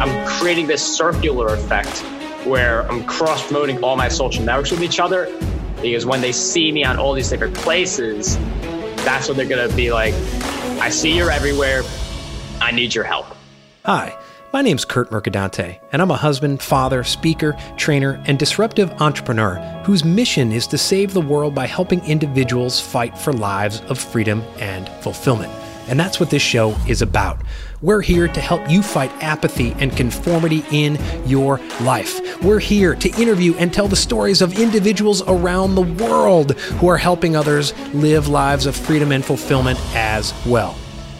I'm creating this circular effect where I'm cross promoting all my social networks with each other because when they see me on all these different places, that's what they're going to be like. I see you're everywhere. I need your help. Hi. My name's Curt Mercadante, and I'm a husband, father, speaker, trainer, and disruptive entrepreneur whose mission is to save the world by helping individuals fight for lives of freedom and fulfillment. And that's what this show is about. We're here to help you fight apathy and conformity in your life. We're here to interview and tell the stories of individuals around the world who are helping others live lives of freedom and fulfillment as well.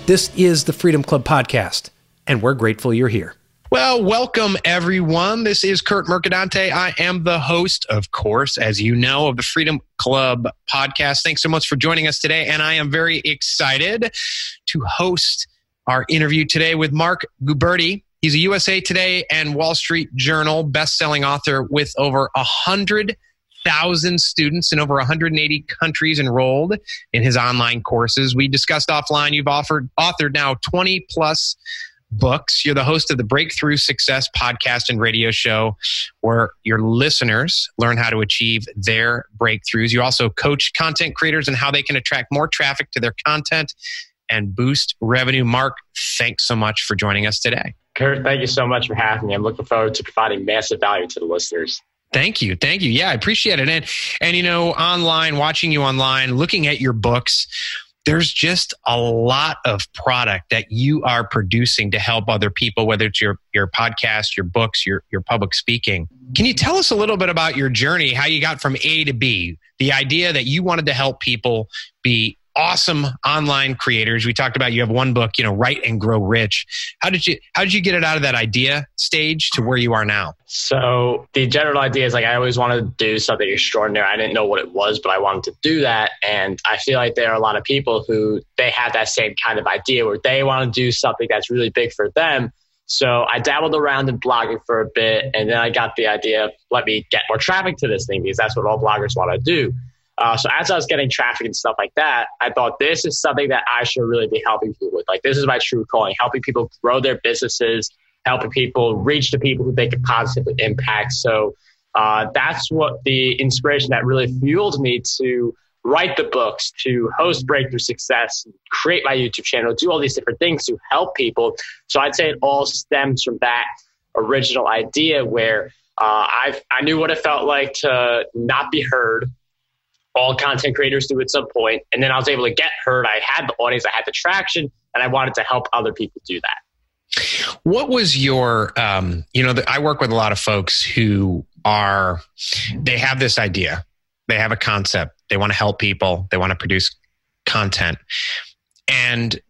This is the Freedom Club Podcast and we're grateful you're here. Well, welcome everyone. This is Curt Mercadante. I am the host, of course, as you know, of the Freedom Club podcast. Thanks so much for joining us today. And I am very excited to host our interview today with Marc Guberti. He's a USA Today and Wall Street Journal best-selling author with over a hundred thousand students in over 180 countries enrolled in his online courses. We discussed offline. You've offered authored now 20 plus books. You're the host of the Breakthrough Success podcast and radio show, where your listeners learn how to achieve their breakthroughs. You also coach content creators and how they can attract more traffic to their content and boost revenue. Marc, thanks so much for joining us today. Curt, thank you so much for having me. I'm looking forward to providing massive value to the listeners. Thank you. Thank you. Yeah, I appreciate it. And and you know, online, watching you online, looking at your books, there's just a lot of product that you are producing to help other people, whether it's your, your podcast, your books, your, your public speaking. Can you tell us a little bit about your journey, how you got from A to B? The idea that you wanted to help people be awesome online creators. We talked about you have one book, you know, Write and Grow Rich. How did you how did you get it out of that idea stage to where you are now? So the general idea is like I always wanted to do something extraordinary. I didn't know what it was, but I wanted to do that. And I feel like there are a lot of people who they have that same kind of idea where they want to do something that's really big for them. So I dabbled around in blogging for a bit, and then I got the idea of let me get more traffic to this thing because that's what all bloggers want to do. Uh, so as I was getting traffic and stuff like that, I thought this is something that I should really be helping people with. Like this is my true calling, helping people grow their businesses, helping people reach the people who they can positively impact. So uh, that's what the inspiration that really fueled me to write the books, to host Breakthrough Success, create my YouTube channel, do all these different things to help people. So I'd say it all stems from that original idea where uh, I I knew what it felt like to not be heard, all content creators do at some point. And then I was able to get heard. I had the audience, I had the traction, and I wanted to help other people do that. What was your, um, you know, I work with a lot of folks who are, they have this idea, they have a concept, they want to help people, they want to produce content. And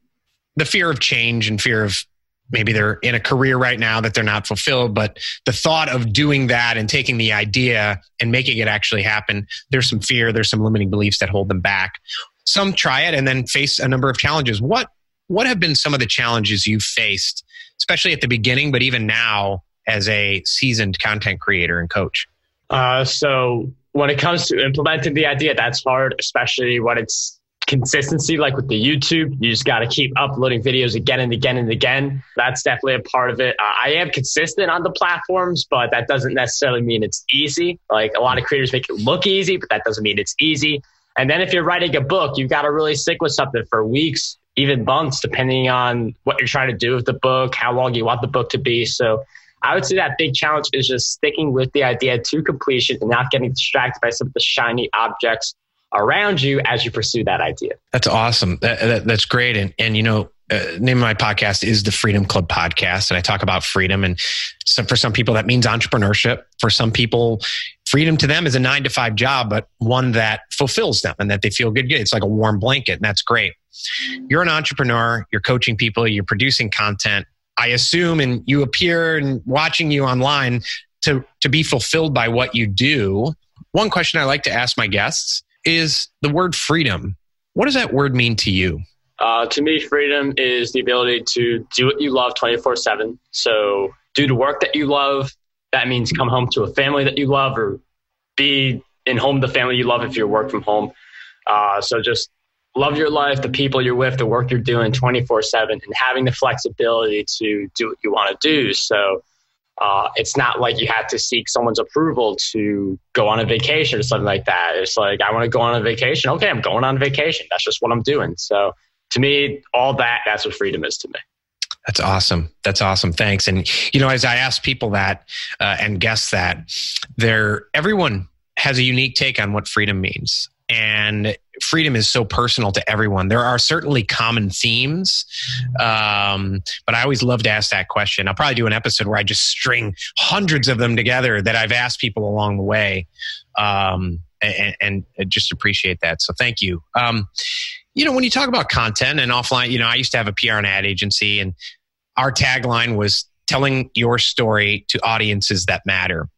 the fear of change and fear of maybe they're in a career right now that they're not fulfilled but the thought of doing that and taking the idea and making it actually happen there's some fear there's some limiting beliefs that hold them back. Some try it and then face a number of challenges. What what have been some of the challenges you've faced especially at the beginning but even now as a seasoned content creator and coach? Uh, so when it comes to implementing the idea that's hard especially when it's consistency, like with the YouTube. You just got to keep uploading videos again and again and again. That's definitely a part of it. Uh, I am consistent on the platforms, but that doesn't necessarily mean it's easy. Like a lot of creators make it look easy, but that doesn't mean it's easy. And then if you're writing a book, you've got to really stick with something for weeks, even months, depending on what you're trying to do with the book, how long you want the book to be. So I would say that big challenge is just sticking with the idea to completion and not getting distracted by some of the shiny objects around you as you pursue that idea. That's awesome. That, that, that's great. And, and you know, uh, name of my podcast is the Freedom Club podcast, and I talk about freedom. And for some people, that means entrepreneurship. For some people, freedom to them is a nine to five job, but one that fulfills them and that they feel good. It's like a warm blanket, and that's great. You're an entrepreneur. You're coaching people. You're producing content. I assume, and you appear and watching you online to to be fulfilled by what you do. One question I like to ask my guests is the word freedom. What does that word mean to you? Uh, to me, freedom is the ability to do what you love 24 7. So, do the work that you love. That means come home to a family that you love or be in home the family you love if you work from home. Uh, so, just love your life, the people you're with, the work you're doing 24 7, and having the flexibility to do what you want to do. So uh, it's not like you have to seek someone's approval to go on a vacation or something like that. It's like, I want to go on a vacation. Okay, I'm going on vacation. That's just what I'm doing. So to me, all that, that's what freedom is to me. That's awesome. That's awesome. Thanks. And you know, as I ask people that uh, and guess that, there everyone has a unique take on what freedom means and freedom is so personal to everyone. There are certainly common themes, um, but I always love to ask that question. I'll probably do an episode where I just string hundreds of them together that I've asked people along the way, um, and, and, just appreciate that. So thank you. Um, you know, when you talk about content and offline, you know, I used to have a PR and ad agency, and our tagline was telling your story to audiences that matter.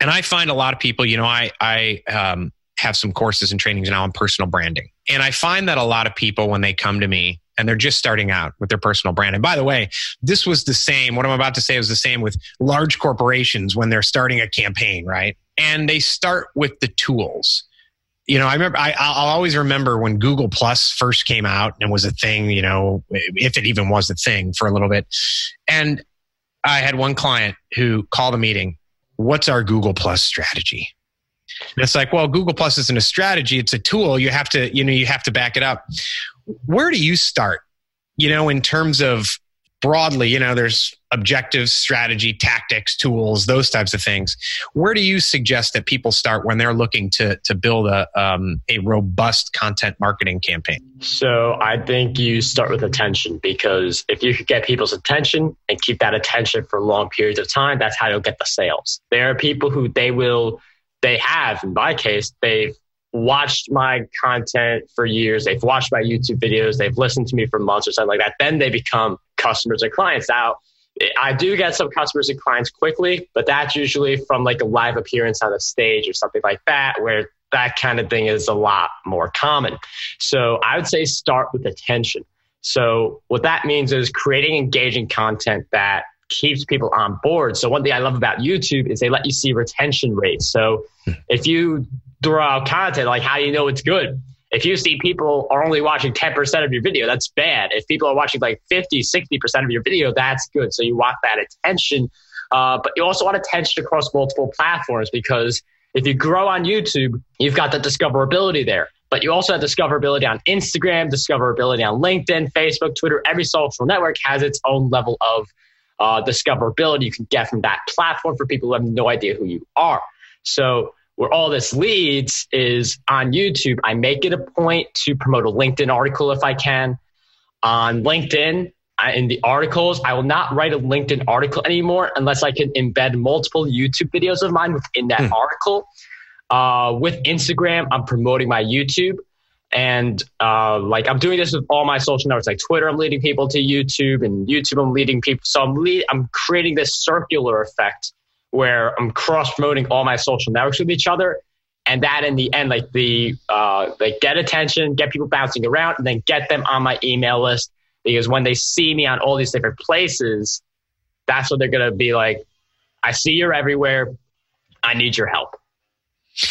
And I find a lot of people, you know, I I um, have some courses and trainings now on personal branding. And I find that a lot of people, when they come to me and they're just starting out with their personal brand. And by the way, this was the same. What I'm about to say was the same with large corporations when they're starting a campaign, right? And they start with the tools. You know, I remember, I, will always remember when Google Plus first came out and was a thing, you know, if it even was a thing for a little bit. And I had one client who called a meeting. What's our Google Plus strategy? And it's like, well, Google Plus isn't a strategy; it's a tool. You have to, you know, you have to back it up. Where do you start? You know, in terms of broadly, you know, there's objectives, strategy, tactics, tools, those types of things. Where do you suggest that people start when they're looking to to build a um, a robust content marketing campaign? So I think you start with attention because if you could get people's attention and keep that attention for long periods of time, that's how you'll get the sales. There are people who they will they have, in my case, they've watched my content for years. They've watched my YouTube videos. They've listened to me for months or something like that. Then they become customers and clients. Now, I do get some customers and clients quickly, but that's usually from like a live appearance on a stage or something like that, where that kind of thing is a lot more common. So I would say start with attention. So what that means is creating engaging content that keeps people on board. So one thing I love about YouTube is they let you see retention rates. So if you throw out content, like how do you know it's good? If you see people are only watching 10% of your video, that's bad. If people are watching like 50, 60% of your video, that's good. So you want that attention. Uh, but you also want attention across multiple platforms because if you grow on YouTube, you've got the discoverability there. But you also have discoverability on Instagram, discoverability on LinkedIn, Facebook, Twitter. Every social network has its own level of uh, discoverability you can get from that platform for people who have no idea who you are. So where all this leads is on YouTube. I make it a point to promote a LinkedIn article if I can. On LinkedIn, in the articles, I will not write a LinkedIn article anymore unless I can embed multiple YouTube videos of mine within that hmm. article. Uh, with Instagram, I'm promoting my YouTube. And uh, like I'm doing this with all my social networks, like Twitter, I'm leading people to YouTube, and YouTube, I'm leading people. So I'm I'm creating this circular effect where I'm cross promoting all my social networks with each other, and that in the end, like the uh, like get attention, get people bouncing around, and then get them on my email list because when they see me on all these different places, that's what they're gonna be like. I see you're everywhere. I need your help.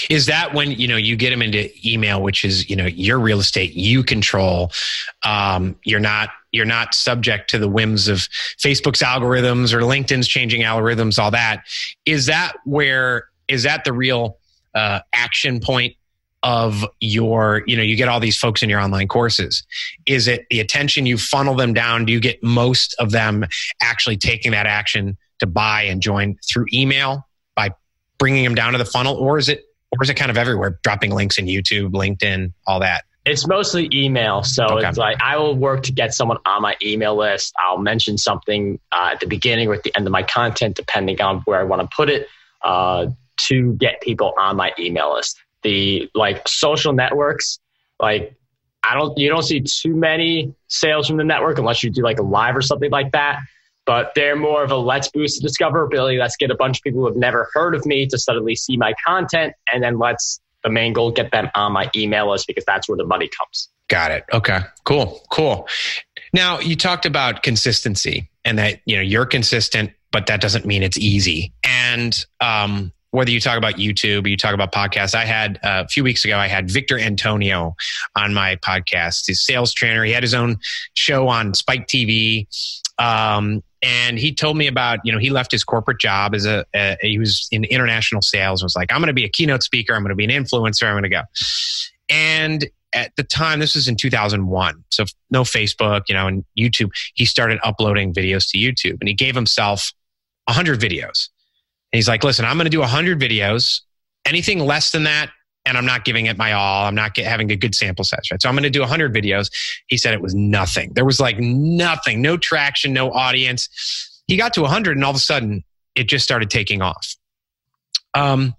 Is that when you know you get them into email, which is you know your real estate, you control. Um, you're not you're not subject to the whims of Facebook's algorithms or LinkedIn's changing algorithms, all that. Is that where is that the real uh, action point of your you know you get all these folks in your online courses is it the attention you funnel them down do you get most of them actually taking that action to buy and join through email by bringing them down to the funnel or is it or is it kind of everywhere, dropping links in YouTube, LinkedIn, all that? It's mostly email. So okay. it's like I will work to get someone on my email list. I'll mention something uh, at the beginning or at the end of my content, depending on where I want to put it, uh, to get people on my email list. The like social networks, like I don't, you don't see too many sales from the network unless you do like a live or something like that but they're more of a let's boost the discoverability. Let's get a bunch of people who have never heard of me to suddenly see my content. And then let's, the main goal, get them on my email list because that's where the money comes. Got it. Okay. Cool. Cool. Now you talked about consistency and that, you know, you're consistent, but that doesn't mean it's easy. And, um, whether you talk about YouTube or you talk about podcasts, I had uh, a few weeks ago, I had Victor Antonio on my podcast. He's sales trainer. He had his own show on Spike TV. Um, and he told me about, you know, he left his corporate job as a, a he was in international sales, was like, I'm going to be a keynote speaker. I'm going to be an influencer. I'm going to go. And at the time, this was in 2001. So no Facebook, you know, and YouTube. He started uploading videos to YouTube and he gave himself 100 videos And he's like, listen, I'm going to do 100 videos. Anything less than that, and I'm not giving it my all. I'm not get, having a good sample size, right? So I'm going to do 100 videos. He said it was nothing. There was like nothing, no traction, no audience. He got to 100, and all of a sudden, it just started taking off. Um,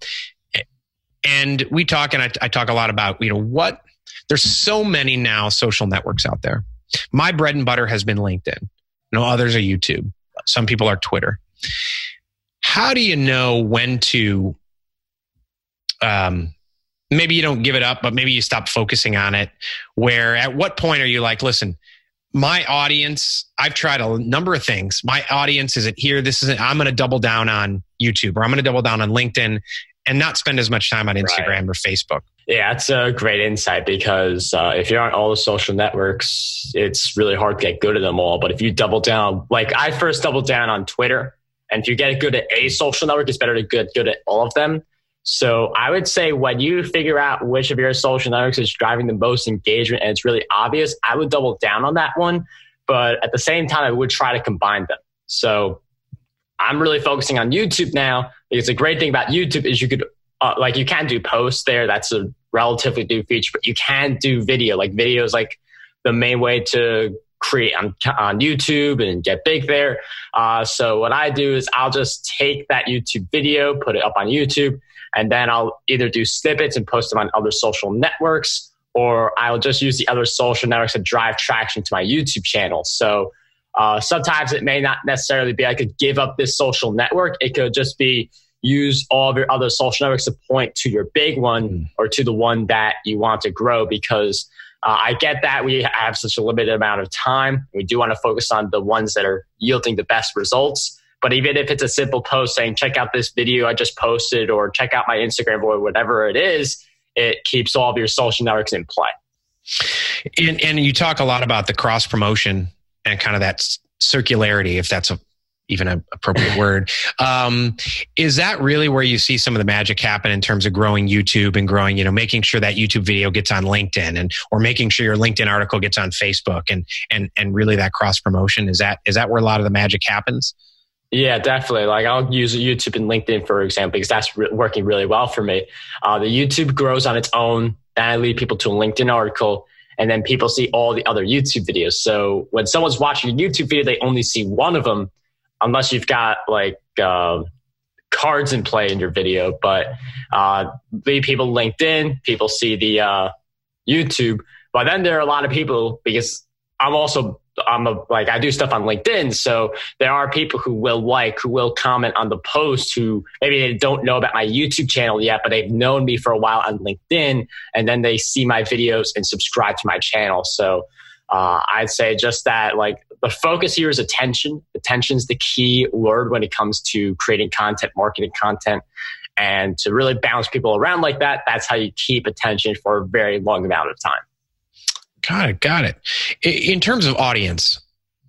and we talk, and I, I talk a lot about, you know, what there's so many now social networks out there. My bread and butter has been LinkedIn. No others are YouTube. Some people are Twitter how do you know when to um, maybe you don't give it up but maybe you stop focusing on it where at what point are you like listen my audience i've tried a number of things my audience isn't here this isn't i'm going to double down on youtube or i'm going to double down on linkedin and not spend as much time on instagram right. or facebook yeah, that's a great insight because uh, if you're on all the social networks, it's really hard to get good at them all. But if you double down, like I first doubled down on Twitter, and if you get good at a social network, it's better to get good at all of them. So I would say when you figure out which of your social networks is driving the most engagement and it's really obvious, I would double down on that one. But at the same time, I would try to combine them. So I'm really focusing on YouTube now because the great thing about YouTube is you could, uh, like, you can do posts there. That's a relatively new feature, but you can do video. Like, video is like the main way to create on, on YouTube and get big there. Uh, so what I do is I'll just take that YouTube video, put it up on YouTube, and then I'll either do snippets and post them on other social networks, or I'll just use the other social networks to drive traction to my YouTube channel. So uh, sometimes it may not necessarily be I could give up this social network. It could just be use all of your other social networks to point to your big one mm. or to the one that you want to grow because uh, I get that we have such a limited amount of time. We do want to focus on the ones that are yielding the best results. But even if it's a simple post saying, check out this video I just posted or check out my Instagram or whatever it is, it keeps all of your social networks in play. And, and you talk a lot about the cross promotion and kind of that circularity, if that's a even an appropriate word. Um, is that really where you see some of the magic happen in terms of growing YouTube and growing, you know, making sure that YouTube video gets on LinkedIn and or making sure your LinkedIn article gets on Facebook and and and really that cross promotion is that is that where a lot of the magic happens? Yeah, definitely. Like I'll use YouTube and LinkedIn for example because that's re- working really well for me. Uh, the YouTube grows on its own. Then I lead people to a LinkedIn article and then people see all the other YouTube videos. So when someone's watching a YouTube video, they only see one of them unless you've got like uh, cards in play in your video. But uh, lead people LinkedIn, people see the uh, YouTube. But then there are a lot of people because I'm also I'm a like I do stuff on LinkedIn, so there are people who will like, who will comment on the post, who maybe they don't know about my YouTube channel yet, but they've known me for a while on LinkedIn, and then they see my videos and subscribe to my channel. So uh, I'd say just that like the focus here is attention. Attention is the key word when it comes to creating content, marketing content. And to really bounce people around like that, that's how you keep attention for a very long amount of time. Got it. Got it. In terms of audience,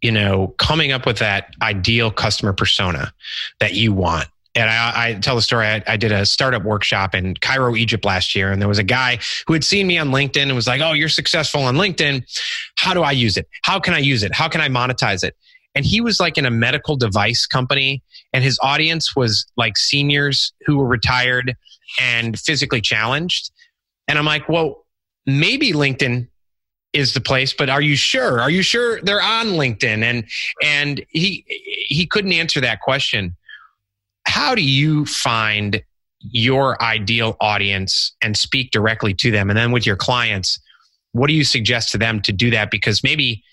you know, coming up with that ideal customer persona that you want, and I, I, tell the story. I, I, did a startup workshop in Cairo, Egypt last year, and there was a guy who had seen me on LinkedIn and was like, "Oh, you're successful on LinkedIn. How do I use it? How can I use it? How can I monetize it?" And he was like in a medical device company, and his audience was like seniors who were retired and physically challenged. And I'm like, "Well, maybe LinkedIn is the place but are you sure? Are you sure they're on linkedin? And and he he couldn't answer that question. How do you find your ideal audience and speak directly to them? And then with your clients what do you suggest to them to do that? Because maybe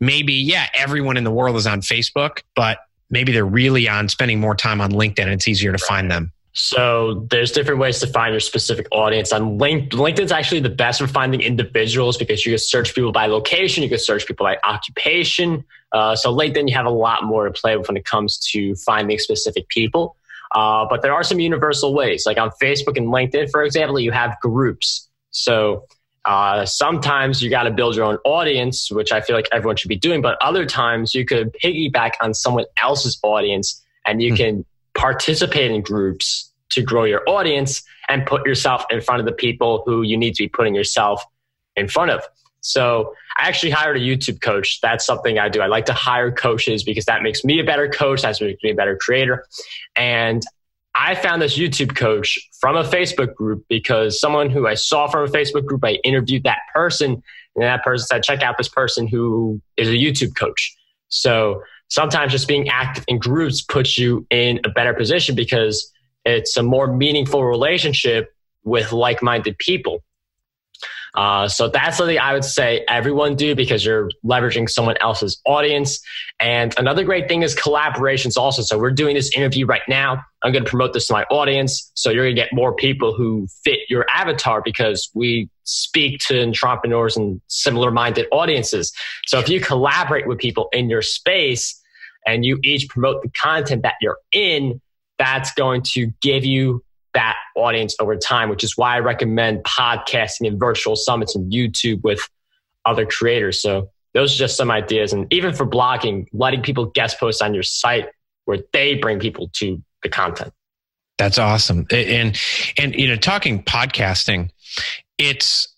maybe yeah everyone in the world is on facebook but maybe they're really on spending more time on linkedin and it's easier to find them so there's different ways to find your specific audience. On LinkedIn, LinkedIn's actually the best for finding individuals because you can search people by location, you can search people by occupation. Uh, so LinkedIn, you have a lot more to play with when it comes to finding specific people. Uh, but there are some universal ways. Like on Facebook and LinkedIn, for example, you have groups. So uh, sometimes you got to build your own audience, which I feel like everyone should be doing. But other times you could piggyback on someone else's audience and you mm-hmm. can participate in groups to grow your audience and put yourself in front of the people who you need to be putting yourself in front of. So I actually hired a YouTube coach. That's something I do. I like to hire coaches because that makes me a better coach. That makes me a better creator. And I found this YouTube coach from a Facebook group because someone who I saw from a Facebook group, I interviewed that person and that person said, check out this person who is a YouTube coach. So sometimes just being active in groups puts you in a better position because it's a more meaningful relationship with like-minded people. Uh, so that's something I would say everyone do because you're leveraging someone else's audience. And another great thing is collaborations also. So we're doing this interview right now. I'm going to promote this to my audience. So you're going to get more people who fit your avatar because we speak to entrepreneurs and similar minded audiences. So if you collaborate with people in your space and you each promote the content that you're in, that's going to give you that audience over time, which is why I recommend podcasting and virtual summits and YouTube with other creators. So those are just some ideas. And even for blogging, letting people guest post on your site where they bring people to the content. That's awesome. And, and, you know, talking podcasting, it's,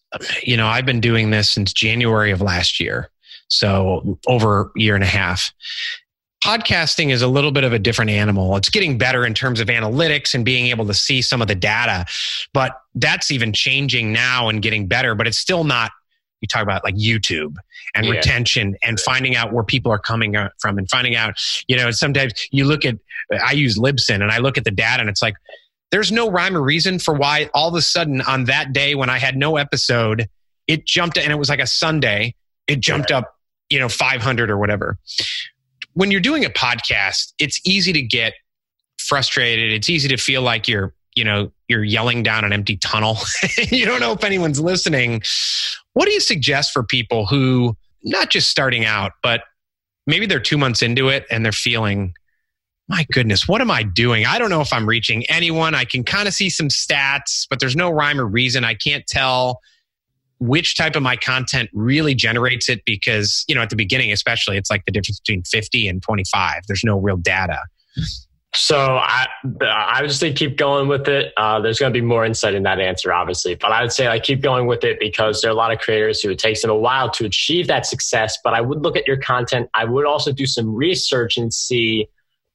you know, I've been doing this since January of last year. So over a year and a half podcasting is a little bit of a different animal. It's getting better in terms of analytics and being able to see some of the data, but that's even changing now and getting better, but it's still not. You talk about like YouTube and yeah. retention and finding out where people are coming from and finding out, you know, sometimes you look at, I use Libsyn and I look at the data and it's like, there's no rhyme or reason for why all of a sudden on that day when I had no episode, it jumped and it was like a Sunday, it jumped up, you know, 500 or whatever when you're doing a podcast, it's easy to get frustrated. It's easy to feel like you're, you know, you're yelling down an empty tunnel. you don't know if anyone's listening. What do you suggest for people who not just starting out, but maybe they're two months into it and they're feeling, my goodness, what am I doing? I don't know if I'm reaching anyone. I can kind of see some stats, but there's no rhyme or reason. I can't tell which type of my content really generates it because you know at the beginning especially it's like the difference between 50 and 25 there's no real data so I, I would say keep going with it. Uh, there's going to be more insight in that answer, obviously, but I would say like keep going with it because there are a lot of creators who it takes them a while to achieve that success. But I would look at your content. I would also do some research and see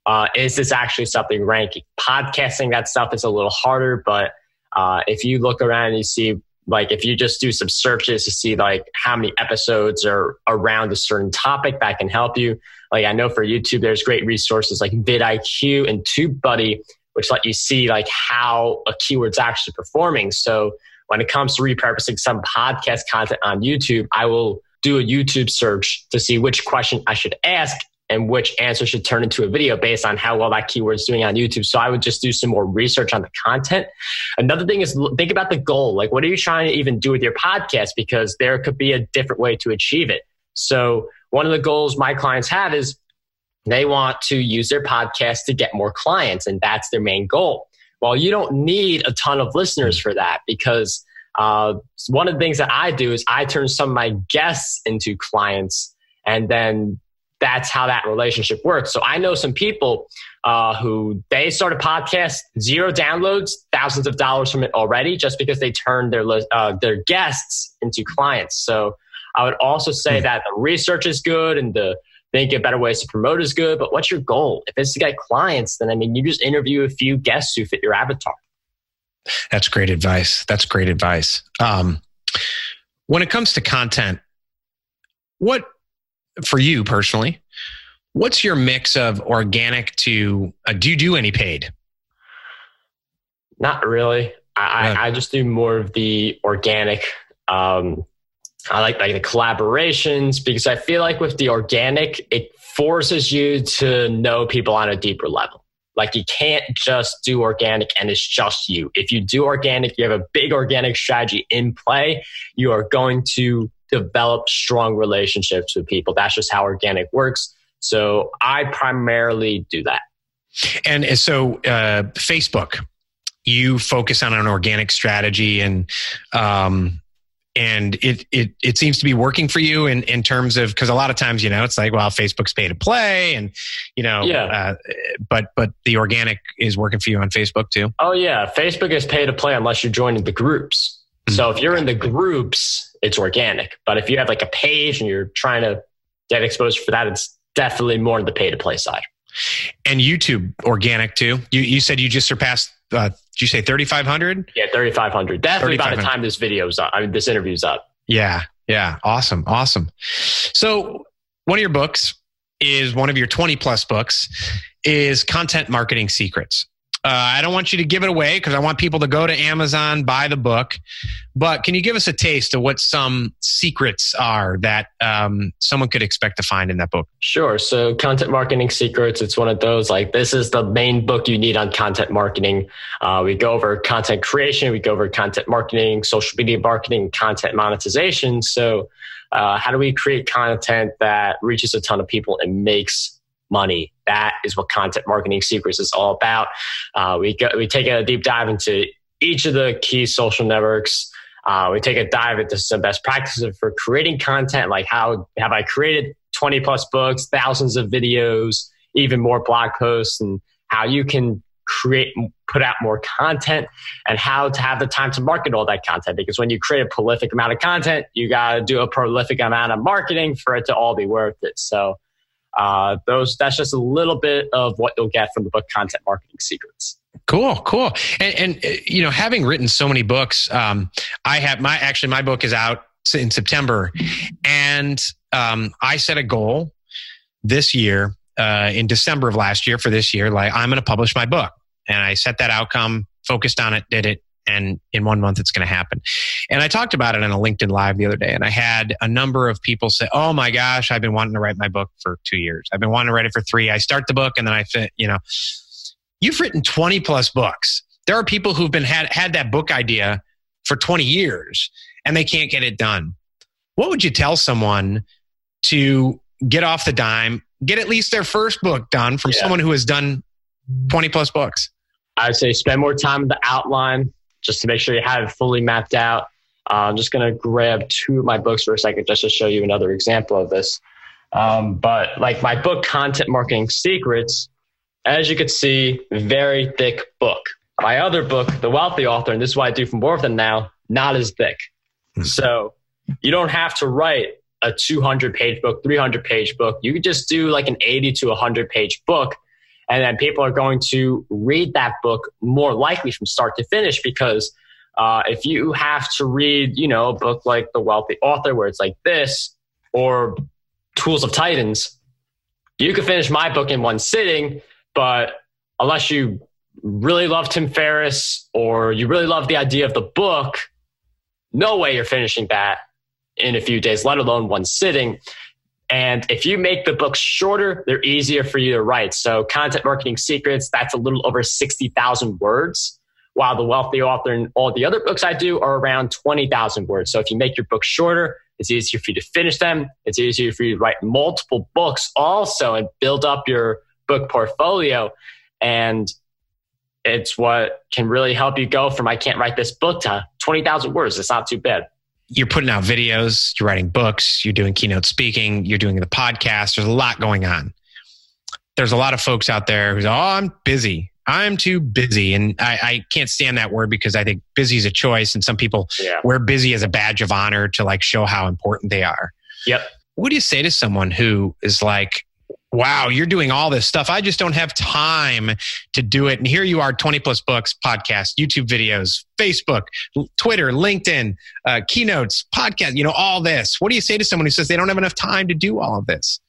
uh, is this actually something ranking. Podcasting that stuff is a little harder, but uh, if you look around and you see like if you just do some searches to see like how many episodes are around a certain topic that can help you like i know for youtube there's great resources like vidiq and tubebuddy which let you see like how a keyword's actually performing so when it comes to repurposing some podcast content on youtube i will do a youtube search to see which question i should ask and which answer should turn into a video based on how well that keyword is doing on YouTube. So I would just do some more research on the content. Another thing is think about the goal. Like, what are you trying to even do with your podcast? Because there could be a different way to achieve it. So one of the goals my clients have is they want to use their podcast to get more clients, and that's their main goal. Well, you don't need a ton of listeners for that because uh, one of the things that I do is I turn some of my guests into clients and then that's how that relationship works. So I know some people uh, who they start a podcast, zero downloads, thousands of dollars from it already, just because they turned their uh, their guests into clients. So I would also say mm-hmm. that the research is good and the think of better ways to promote is good. But what's your goal? If it's to get clients, then I mean, you just interview a few guests who fit your avatar. That's great advice. That's great advice. Um, when it comes to content, what for you personally, what's your mix of organic to uh, do you do any paid? Not really. I, I, I just do more of the organic. Um, I like like the collaborations because I feel like with the organic, it forces you to know people on a deeper level. Like you can't just do organic and it's just you. If you do organic, you have a big organic strategy in play, you are going to develop strong relationships with people. That's just how organic works. So I primarily do that. And so, uh, Facebook, you focus on an organic strategy, and um, and it it it seems to be working for you in in terms of because a lot of times you know it's like well Facebook's pay to play and you know yeah uh, but but the organic is working for you on Facebook too. Oh yeah, Facebook is pay to play unless you're joining the groups. Mm-hmm. So if you're in the groups, it's organic. But if you have like a page and you're trying to get exposed for that, it's definitely more on the pay to play side. And YouTube organic too. You you said you just surpassed uh, did you say 3,500? Yeah, 3,500. Definitely 3, by the time this video's up. I mean, this interview's up. Yeah. Yeah. Awesome. Awesome. So one of your books is one of your 20 plus books is content marketing secrets. Uh, I don't want you to give it away because I want people to go to Amazon, buy the book. But can you give us a taste of what some secrets are that um, someone could expect to find in that book? Sure. So, Content Marketing Secrets, it's one of those like this is the main book you need on content marketing. Uh, we go over content creation, we go over content marketing, social media marketing, content monetization. So, uh, how do we create content that reaches a ton of people and makes money. That is what content marketing secrets is all about. Uh, we go, we take a deep dive into each of the key social networks. Uh, we take a dive into some best practices for creating content, like how have I created 20 plus books, thousands of videos, even more blog posts, and how you can create put out more content and how to have the time to market all that content because when you create a prolific amount of content you got to do a prolific amount of marketing for it to all be worth it so uh, those that's just a little bit of what you'll get from the book content marketing secrets. Cool cool. And, and uh, you know having written so many books um, i have my actually my book is out in september. And um, i set a goal this year uh, in december of last year for this year like i'm going to publish my book. And i set that outcome focused on it did it and in one month it's going to happen. And I talked about it on a LinkedIn Live the other day, and I had a number of people say, "Oh my gosh, I've been wanting to write my book for two years. I've been wanting to write it for three. I start the book, and then I fit. You know, you've written twenty plus books. There are people who've been had had that book idea for twenty years, and they can't get it done. What would you tell someone to get off the dime, get at least their first book done from yeah. someone who has done twenty plus books? I'd say spend more time with the outline just to make sure you have it fully mapped out. Uh, I'm just going to grab two of my books for a second just to show you another example of this. Um, but like my book, Content Marketing Secrets, as you can see, very thick book. My other book, The Wealthy Author, and this is what I do for more of them now, not as thick. Hmm. So you don't have to write a 200 page book, 300 page book. You could just do like an 80 to 100 page book and then people are going to read that book more likely from start to finish because uh, if you have to read, you know, a book like The Wealthy Author, where it's like this, or Tools of Titans, you could finish my book in one sitting, but unless you really love Tim Ferriss or you really love the idea of the book, no way you're finishing that in a few days, let alone one sitting. And if you make the books shorter, they're easier for you to write. So, Content Marketing Secrets, that's a little over 60,000 words, while The Wealthy Author and all the other books I do are around 20,000 words. So, if you make your books shorter, it's easier for you to finish them. It's easier for you to write multiple books also and build up your book portfolio. And it's what can really help you go from I can't write this book to 20,000 words. It's not too bad you're putting out videos, you're writing books, you're doing keynote speaking, you're doing the podcast. There's a lot going on. There's a lot of folks out there who's, oh, I'm busy. I'm too busy. And I, I can't stand that word because I think busy is a choice. And some people yeah. wear busy as a badge of honor to like show how important they are. Yep. What do you say to someone who is like, wow, you're doing all this stuff. I just don't have time to do it. And here you are 20 plus books, podcasts, YouTube videos, Facebook, Twitter, LinkedIn, uh, keynotes, podcast, you know, all this. What do you say to someone who says they don't have enough time to do all of this?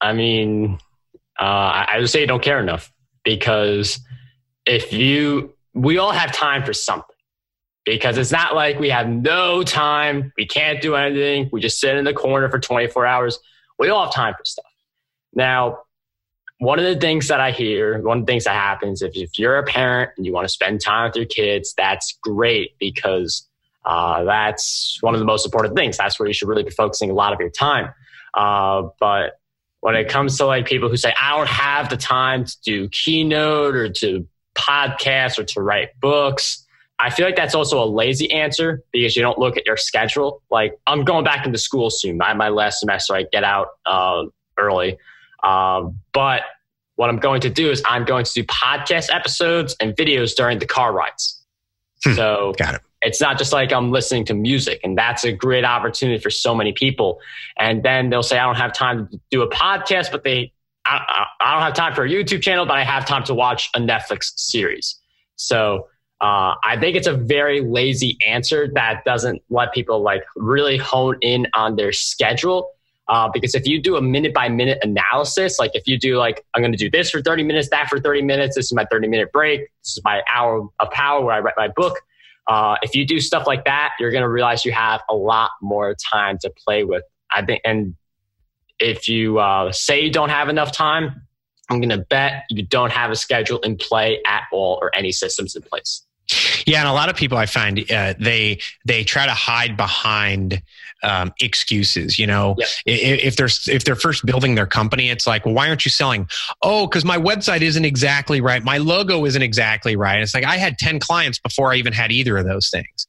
I mean, uh, I would say don't care enough because if you, we all have time for something because it's not like we have no time, we can't do anything, we just sit in the corner for 24 hours. We all have time for stuff. Now, one of the things that I hear, one of the things that happens if, if you're a parent and you want to spend time with your kids, that's great because uh, that's one of the most important things. That's where you should really be focusing a lot of your time. Uh, but when it comes to like people who say, I don't have the time to do keynote or to podcast or to write books. I feel like that's also a lazy answer because you don't look at your schedule. Like I'm going back into school soon. I my last semester. I get out uh, early, um, but what I'm going to do is I'm going to do podcast episodes and videos during the car rides. Hmm. So Got it. it's not just like I'm listening to music, and that's a great opportunity for so many people. And then they'll say, I don't have time to do a podcast, but they, I, I, I don't have time for a YouTube channel, but I have time to watch a Netflix series. So uh, I think it's a very lazy answer that doesn't let people like really hone in on their schedule. Uh, because if you do a minute by minute analysis, like if you do like, I'm going to do this for 30 minutes, that for 30 minutes, this is my 30 minute break, this is my hour of power where I write my book. Uh, if you do stuff like that, you're going to realize you have a lot more time to play with. I think, and if you uh, say you don't have enough time, I'm going to bet you don't have a schedule in play at all or any systems in place. Yeah, and a lot of people I find uh, they they try to hide behind um, excuses. You know, if, if they're if they're first building their company, it's like, well, why aren't you selling? Oh, because my website isn't exactly right. My logo isn't exactly right. It's like I had ten clients before I even had either of those things.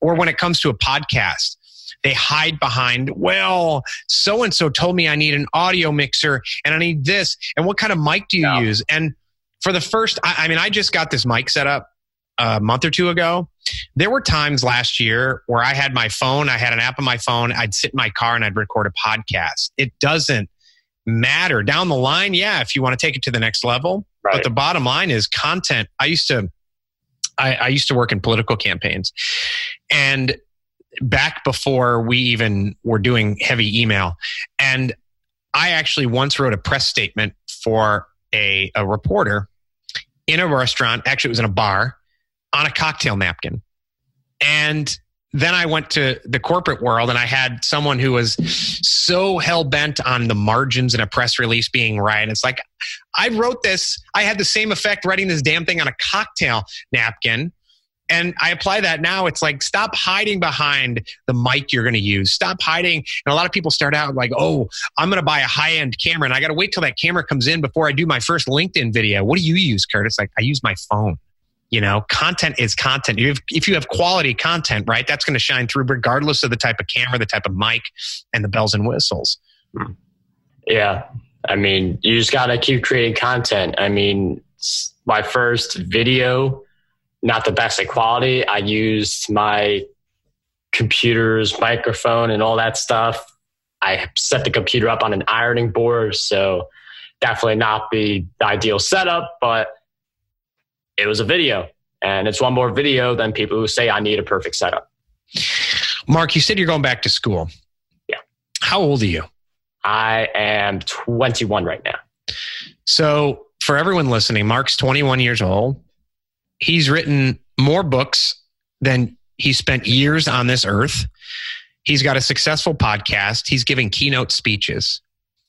Or when it comes to a podcast, they hide behind, well, so and so told me I need an audio mixer and I need this. And what kind of mic do you Yeah. use? And for the first, I, I mean, I just got this mic set up a month or two ago. There were times last year where I had my phone, I had an app on my phone, I'd sit in my car and I'd record a podcast. It doesn't matter. Down the line, yeah, if you want to take it to the next level. But the bottom line is content. I used to I, I used to work in political campaigns. And back before we even were doing heavy email. And I actually once wrote a press statement for a, a reporter in a restaurant. Actually, it was in a bar on a cocktail napkin. And then I went to the corporate world and I had someone who was so hell bent on the margins in a press release being right. It's like, I wrote this, I had the same effect writing this damn thing on a cocktail napkin. And I apply that now. It's like, stop hiding behind the mic you're going to use. Stop hiding. And a lot of people start out like, oh, I'm going to buy a high end camera and I got to wait till that camera comes in before I do my first LinkedIn video. What do you use, Curtis? Like, I use my phone. You know, content is content. If, if you have quality content, right, that's going to shine through regardless of the type of camera, the type of mic, and the bells and whistles. Hmm. Yeah. I mean, you just got to keep creating content. I mean, my first video, not the best at quality. I used my computer's microphone and all that stuff. I set the computer up on an ironing board. So definitely not the ideal setup, but it was a video. And it's one more video than people who say, I need a perfect setup. Marc, you said you're going back to school. Yeah. How old are you? I am 21 right now. So, for everyone listening, Marc's 21 years old. He's written more books than he spent years on this earth. He's got a successful podcast. He's giving keynote speeches.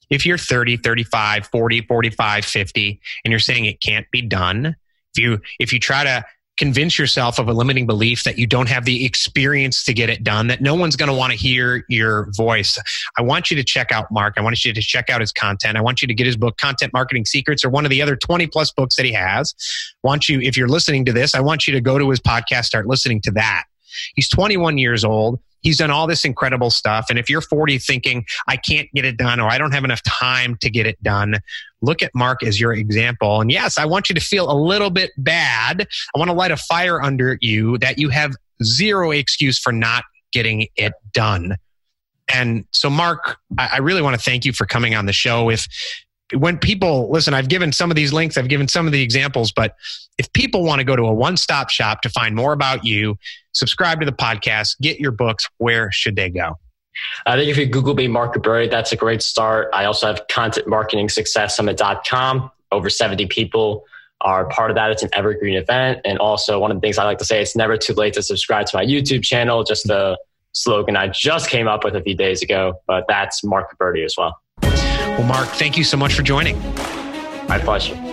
If you're 30, 35, 40, 45, 50 and you're saying it can't be done, you if you try to convince yourself of a limiting belief that you don't have the experience to get it done, that no one's going to want to hear your voice. I want you to check out Marc. I want you to check out his content. I want you to get his book, Content Marketing Secrets, or one of the other 20 plus books that he has. I want you, if you're listening to this, I want you to go to his podcast, start listening to that. He's 21 years old. He's done all this incredible stuff. And if you're 40 thinking, I can't get it done or I don't have enough time to get it done, look at Marc as your example. And yes, I want you to feel a little bit bad. I want to light a fire under you that you have zero excuse for not getting it done. And so, Marc, I, really want to thank you for coming on the show. If when people listen, I've given some of these links, I've given some of the examples, but if people want to go to a one stop shop to find more about you, subscribe to the podcast, get your books, where should they go? Uh, I think if you Google me, Marc Guberti, that's a great start. I also have content marketing success summit.com. Over 70 people are part of that. It's an evergreen event. And also, one of the things I like to say, it's never too late to subscribe to my YouTube channel. Just the slogan I just came up with a few days ago, but that's Marc Guberti as well. Well, Marc, thank you so much for joining. My pleasure.